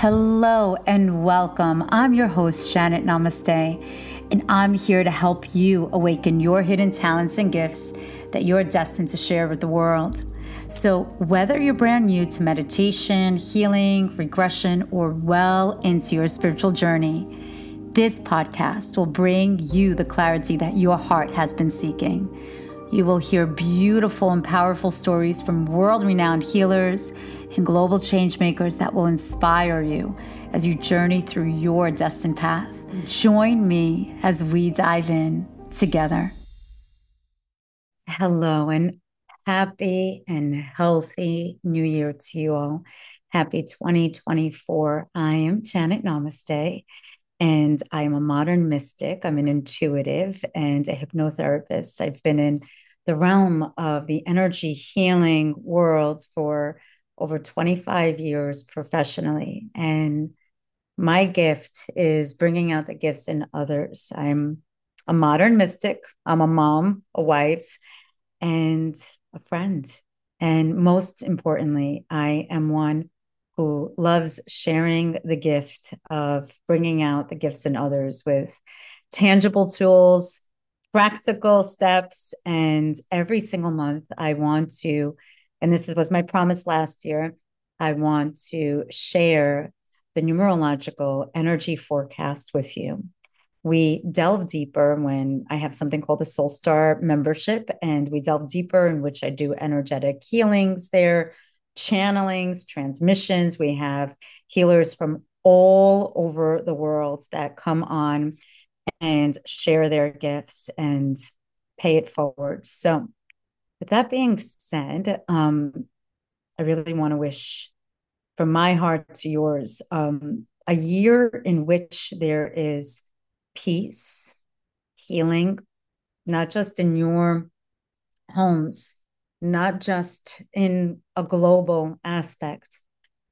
Hello and welcome. I'm your host, Janet Namaste, and I'm here to help you awaken your hidden talents and gifts that you're destined to share with the world. So, whether you're brand new to meditation, healing, regression, or well into your spiritual journey, this podcast will bring you the clarity that your heart has been seeking. You will hear beautiful and powerful stories from world renowned healers and global changemakers that will inspire you as you journey through your destined path. Join me as we dive in together. Hello, and happy and healthy new year to you all. Happy 2024. I am Janet Namaste, and I am a modern mystic. I'm an intuitive and a hypnotherapist. I've been in the realm of the energy healing world for over 25 years professionally. And my gift is bringing out the gifts in others. I'm a modern mystic, I'm a mom, a wife, and a friend. And most importantly, I am one who loves sharing the gift of bringing out the gifts in others with tangible tools, practical steps. And every single month, I want to and this was my promise last year, I want to share the numerological energy forecast with you. We delve deeper when I have something called the Soul Star membership, and we delve deeper in which I do energetic healings there, channelings, transmissions. We have healers from all over the world that come on and share their gifts and pay it forward. So with that being said, um, I really want to wish from my heart to yours um, a year in which there is peace, healing, not just in your homes, not just in a global aspect,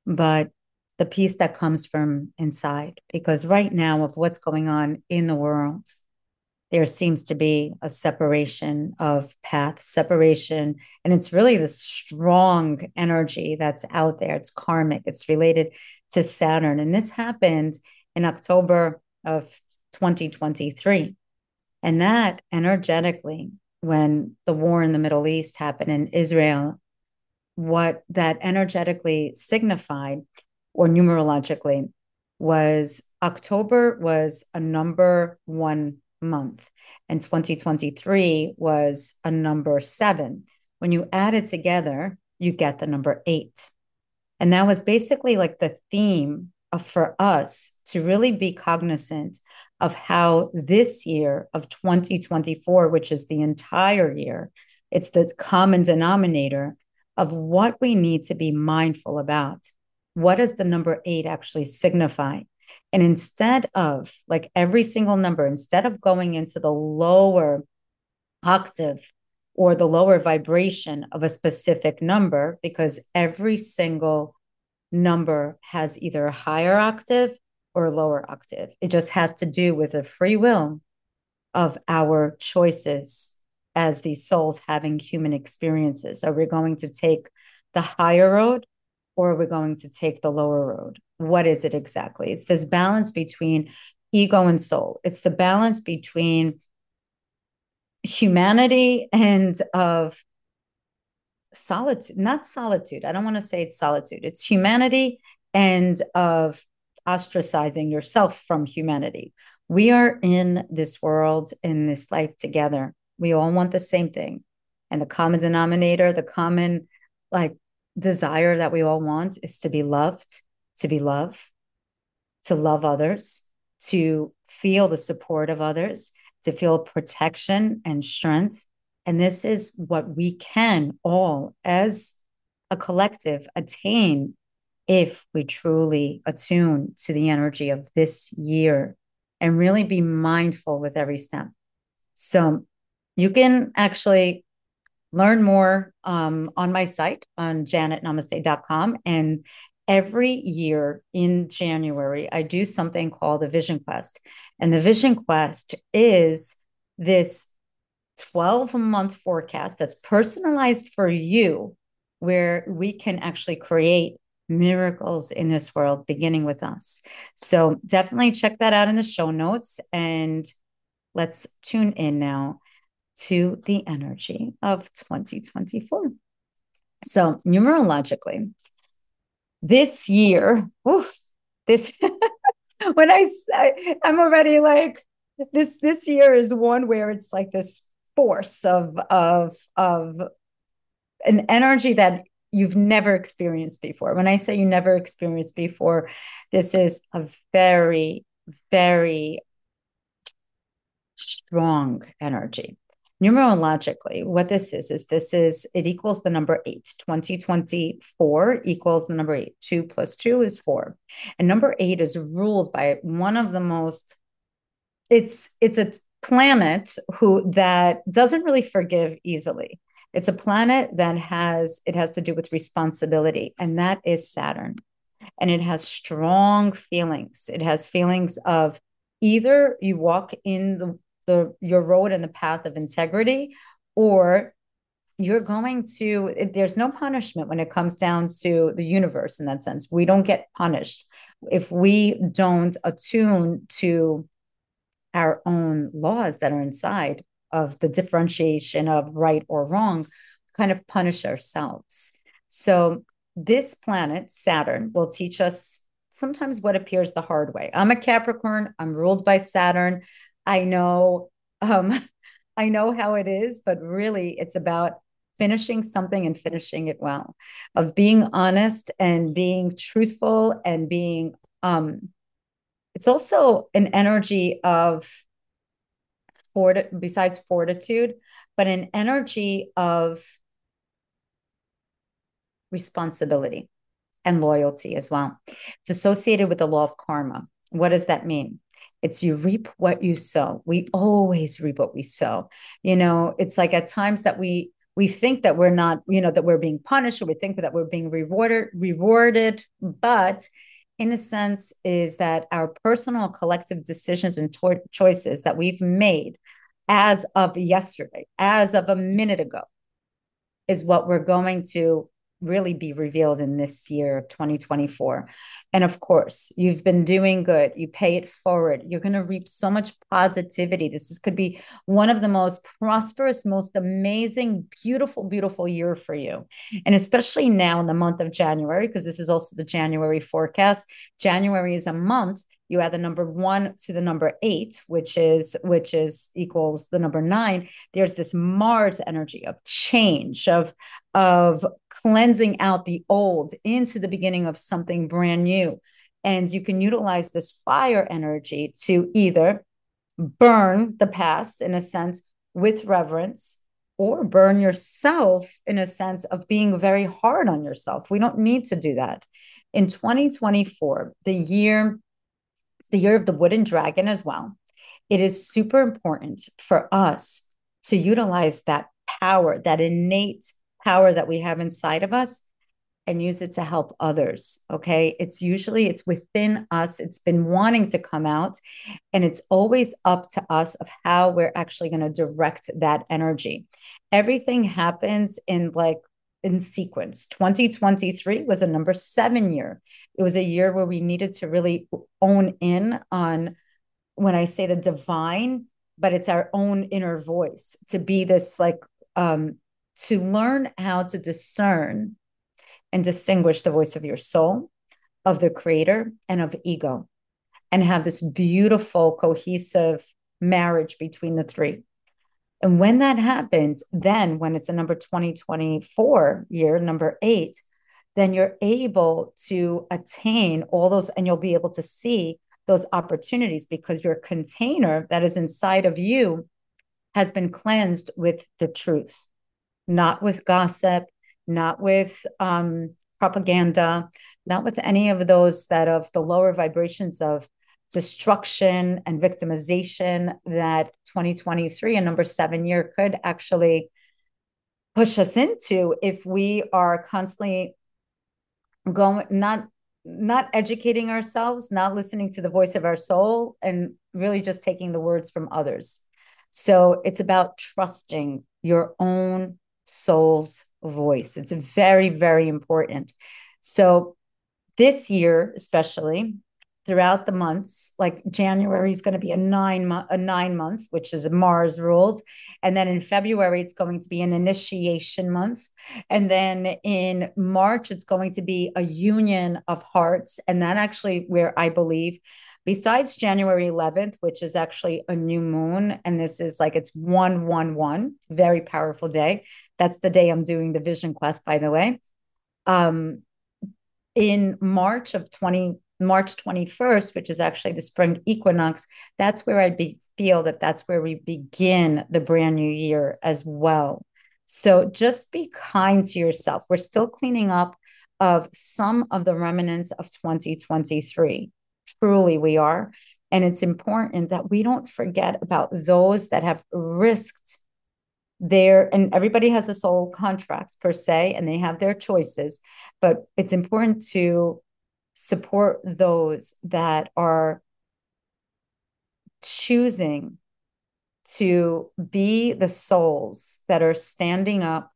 but the peace that comes from inside. Because right now, of what's going on in the world, there seems to be a separation of path, separation. And it's really the strong energy that's out there. It's karmic, it's related to Saturn. And this happened in October of 2023. And that energetically, when the war in the Middle East happened in Israel, what that energetically signified or numerologically was October was a number one month. And 2023 was a number seven. When you add it together, you get the number eight. And that was basically like the theme of, for us to really be cognizant of how this year of 2024, which is the entire year, it's the common denominator of what we need to be mindful about. What does the number eight actually signify? And instead of like every single number, instead of going into the lower octave or the lower vibration of a specific number, because every single number has either a higher octave or a lower octave. It just has to do with the free will of our choices as these souls having human experiences. Are we going to take the higher road or are we going to take the lower road? what is it exactly? It's this balance between ego and soul. It's the balance between humanity and of solitude, not solitude. I don't want to say it's solitude. It's humanity and of ostracizing yourself from humanity. We are in this world, in this life together. We all want the same thing. And the common denominator, the common like desire that we all want is to be loved to be loved, to love others, to feel the support of others, to feel protection and strength. And this is what we can all, as a collective, attain if we truly attune to the energy of this year and really be mindful with every step. So you can actually learn more um, on my site on janetnamaste.com and every year in January, I do something called the Vision Quest. And the Vision Quest is this 12 month forecast that's personalized for you, where we can actually create miracles in this world beginning with us. So definitely check that out in the show notes and let's tune in now to the energy of 2024. So, numerologically, this year, oof, this when I, I I'm already like this this year is one where it's like this force of of of an energy that you've never experienced before. When I say you never experienced before, this is a very very strong energy. Numerologically, what this is, is this is, it equals the number eight. 2024 equals the number eight. Two plus two is four. And number eight is ruled by one of the most, it's, it's a planet who that doesn't really forgive easily. It's a planet that has, it has to do with responsibility, and that is Saturn. And it has strong feelings. It has feelings of either you walk in the the your road and the path of integrity or you're going to there's no punishment when it comes down to the universe in that sense. We don't get punished if we don't attune to our own laws that are inside of the differentiation of right or wrong kind of punish ourselves. So this planet saturn will teach us sometimes what appears the hard way. I'm a capricorn. I'm ruled by saturn I know um I know how it is, but really it's about finishing something and finishing it well, of being honest and being truthful and being um it's also an energy of fort besides fortitude, but an energy of responsibility and loyalty as well. It's associated with the law of karma. What does that mean? It's you reap what you sow. We always reap what we sow. You know, it's like at times that we we think that we're not, you know, that we're being punished or we think that we're being rewarded, rewarded, but in a sense is that our personal collective decisions and to- choices that we've made as of yesterday, as of a minute ago, is what we're going to really be revealed in this year of 2024. And of course, you've been doing good. You pay it forward. You're going to reap so much positivity. This is, could be one of the most prosperous, most amazing, beautiful, beautiful year for you. And especially now in the month of January, because this is also the January forecast. January is a month you add the number one to the number eight which is which is equals the number nine there's this mars energy of change of of cleansing out the old into the beginning of something brand new and you can utilize this fire energy to either burn the past in a sense with reverence or burn yourself in a sense of being very hard on yourself. We don't need to do that. In 2024, the year it's the year of the wooden dragon as well. It is super important for us to utilize that power, that innate power that we have inside of us and use it to help others okay? It's usually it's within us. It's been wanting to come out and it's always up to us of how we're actually going to direct that energy. Everything happens in like in sequence. 2023 was a number seven year. It was a year where we needed to really own in on when I say the divine, but it's our own inner voice to be this like, um, to learn how to discern and distinguish the voice of your soul, of the creator, and of ego, and have this beautiful, cohesive marriage between the three. And when that happens, then when it's a number 2024 year, number eight, then you're able to attain all those and you'll be able to see those opportunities because your container that is inside of you has been cleansed with the truth, not with gossip, not with um, propaganda, not with any of those that of the lower vibrations of destruction and victimization that 2023 and number seven year could actually push us into if we are constantly going not not educating ourselves not listening to the voice of our soul and really just taking the words from others. So it's about trusting your own soul's voice. It's very very important. So this year, especially throughout the months, like January is going to be a nine month, a nine month, which is Mars ruled, and then in February it's going to be an initiation month, and then in March it's going to be a union of hearts, and that actually where I believe besides January 11th, which is actually a new moon, and this is like it's 111, very powerful day. That's the day I'm doing the vision quest, by the way. Um, in March of 20, March 21st, which is actually the spring equinox, that's where I be, feel that that's where we begin the brand new year as well. So just be kind to yourself. We're still cleaning up of some of the remnants of 2023 truly we are. And it's important that we don't forget about those that have risked their, and everybody has a soul contract per se, and they have their choices. But it's important to support those that are choosing to be the souls that are standing up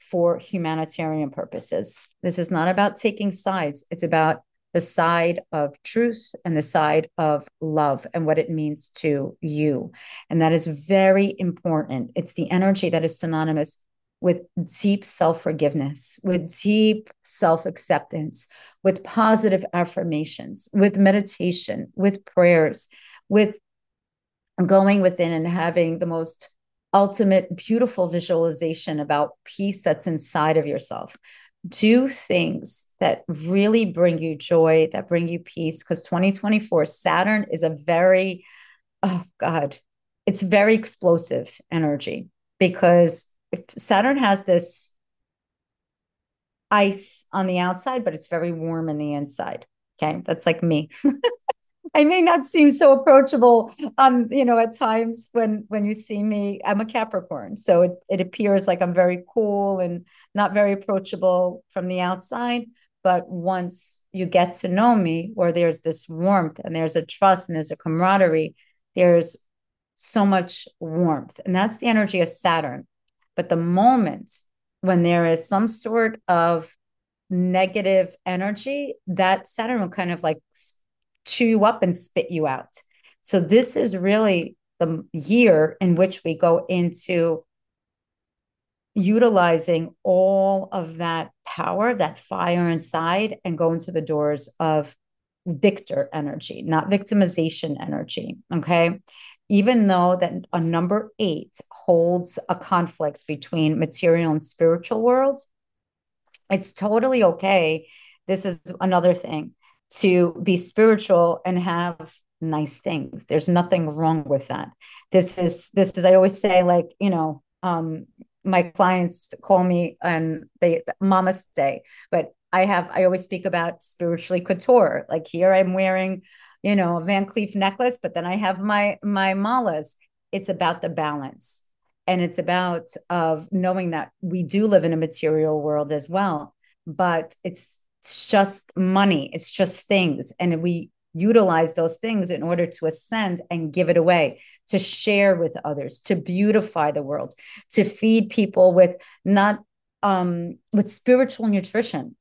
for humanitarian purposes. This is not about taking sides, it's about the side of truth and the side of love and what it means to you. And that is very important. It's the energy that is synonymous with deep self forgiveness, with deep self acceptance, with positive affirmations, with meditation, with prayers, with going within and having the most ultimate beautiful visualization about peace that's inside of yourself do things that really bring you joy, that bring you peace. Because 2024, Saturn is a very, oh God, it's very explosive energy because Saturn has this ice on the outside, but it's very warm in the inside. Okay. That's like me. I may not seem so approachable um you know at times when when you see me I'm a Capricorn so it, it appears like I'm very cool and not very approachable from the outside but once you get to know me where there's this warmth and there's a trust and there's a camaraderie there's so much warmth and that's the energy of Saturn but the moment when there is some sort of negative energy that Saturn will kind of like chew you up and spit you out. So this is really the year in which we go into utilizing all of that power, that fire inside, and go into the doors of victor energy, not victimization energy. Okay. Even though that a number eight holds a conflict between material and spiritual worlds, it's totally okay. This is another thing to be spiritual and have nice things. There's nothing wrong with that. This is this is I always say like, you know, um my clients call me and they mama stay, but I have I always speak about spiritually couture. Like here I'm wearing, you know, Van Cleef necklace, but then I have my my malas. It's about the balance. And it's about of knowing that we do live in a material world as well, but it's it's just money it's just things and we utilize those things in order to ascend and give it away to share with others to beautify the world to feed people with not um with spiritual nutrition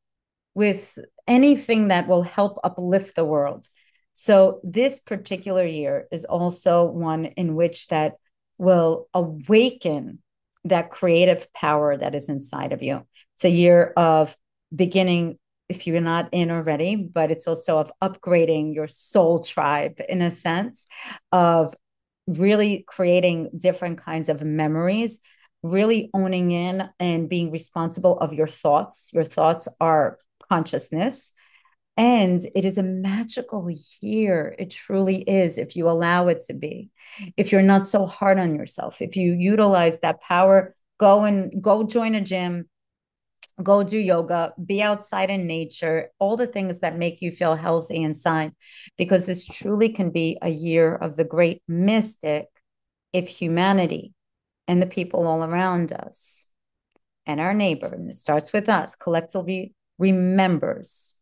with anything that will help uplift the world so this particular year is also one in which that will awaken that creative power that is inside of you it's a year of beginning if you're not in already, but it's also of upgrading your soul tribe in a sense of really creating different kinds of memories, really owning in and being responsible of your thoughts. Your thoughts are consciousness. And it is a magical year. It truly is, if you allow it to be. If you're not so hard on yourself, if you utilize that power, go and go join a gym, go do yoga, be outside in nature, all the things that make you feel healthy inside, because this truly can be a year of the great mystic if humanity and the people all around us and our neighbor, and it starts with us, collectively remembers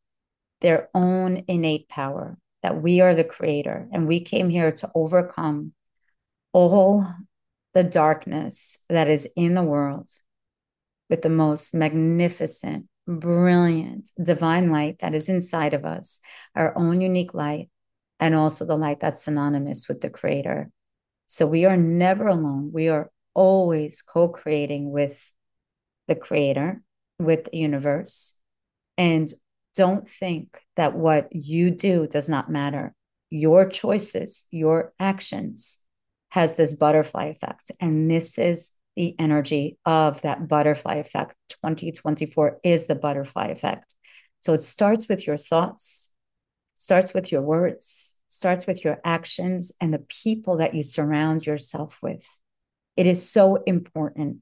their own innate power that we are the creator and we came here to overcome all the darkness that is in the world with the most magnificent, brilliant divine light that is inside of us, our own unique light, and also the light that's synonymous with the creator. So we are never alone. We are always co creating with the creator, with the universe. And don't think that what you do does not matter. Your choices, your actions has this butterfly effect. And this is the energy of that butterfly effect. 2024 is the butterfly effect. So it starts with your thoughts, starts with your words, starts with your actions and the people that you surround yourself with. It is so important.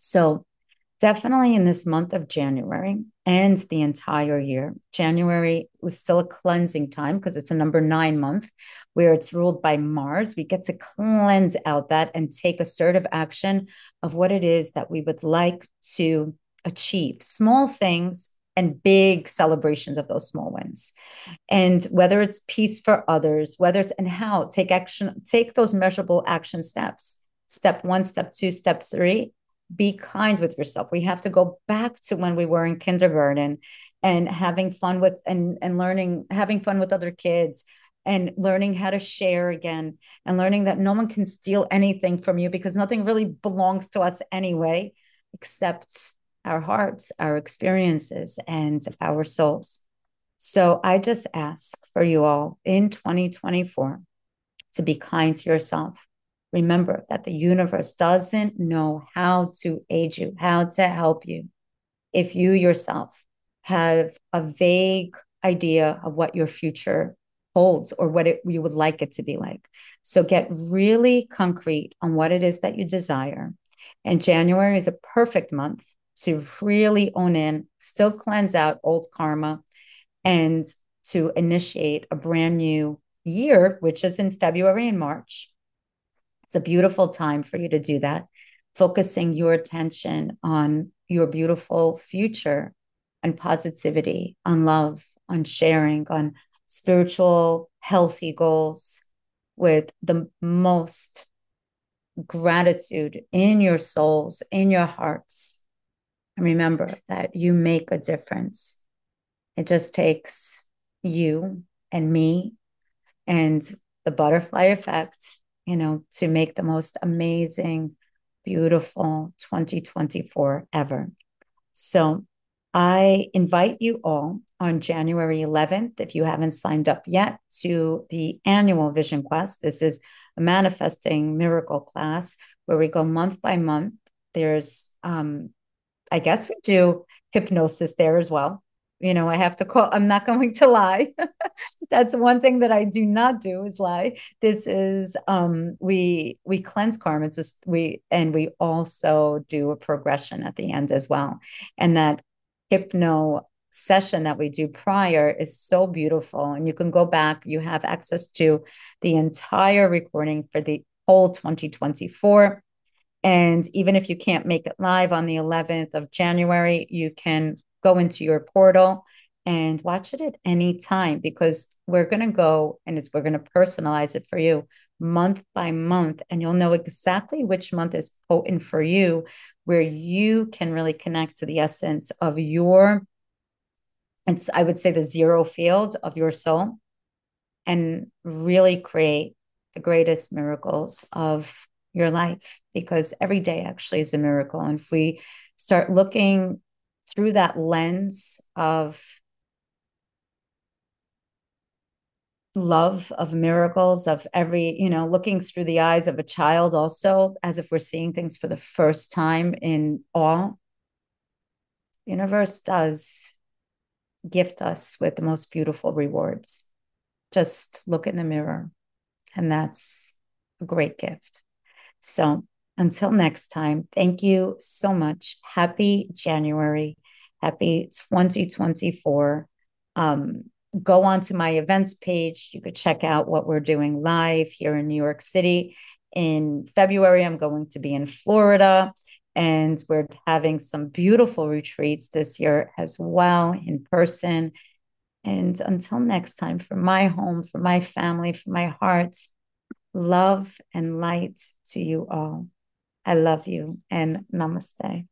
So definitely in this month of January and the entire year. January was still a cleansing time because it's a number nine month where it's ruled by Mars. We get to cleanse out that and take assertive action of what it is that we would like to achieve. Small things and big celebrations of those small wins. And whether it's peace for others, whether it's and how take action, take those measurable action steps. Step one, step two, step three, be kind with yourself. We have to go back to when we were in kindergarten and having fun with and and learning having fun with other kids and learning how to share again and learning that no one can steal anything from you because nothing really belongs to us anyway except our hearts, our experiences and our souls. So I just ask for you all in 2024 to be kind to yourself Remember that the universe doesn't know how to aid you, how to help you, if you yourself have a vague idea of what your future holds or what it, you would like it to be like. So get really concrete on what it is that you desire. And January is a perfect month to really own in, still cleanse out old karma, and to initiate a brand new year, which is in February and March. It's a beautiful time for you to do that, focusing your attention on your beautiful future and positivity, on love, on sharing, on spiritual, healthy goals with the most gratitude in your souls, in your hearts. And remember that you make a difference. It just takes you and me and the butterfly effect you know, to make the most amazing, beautiful 2024 ever. So I invite you all on January 11th, if you haven't signed up yet, to the annual Vision Quest. This is a manifesting miracle class where we go month by month. There's, um, I guess we do hypnosis there as well you know i have to call i'm not going to lie. That's one thing that i do not do is lie. This is um we we cleanse karma. It's just we and we also do a progression at the end as well. And that hypno session that we do prior is so beautiful. And you can go back you have access to the entire recording for the whole 2024 and even if you can't make it live on the 11th of January, you can go into your portal and watch it at any time because we're going to go and we're going to personalize it for you month by month and you'll know exactly which month is potent for you where you can really connect to the essence of your it's i would say the zero field of your soul and really create the greatest miracles of your life because every day actually is a miracle. And if we start looking through that lens of love of miracles of every you know looking through the eyes of a child also as if we're seeing things for the first time in awe. Universe does gift us with the most beautiful rewards. Just look in the mirror and that's a great gift. So until next time, thank you so much. Happy January. Happy 2024. Um, go on to my events page. You could check out what we're doing live here in New York City. In February, I'm going to be in Florida, and we're having some beautiful retreats this year as well in person. And until next time, from my home, from my family, from my heart, love and light to you all. I love you and namaste.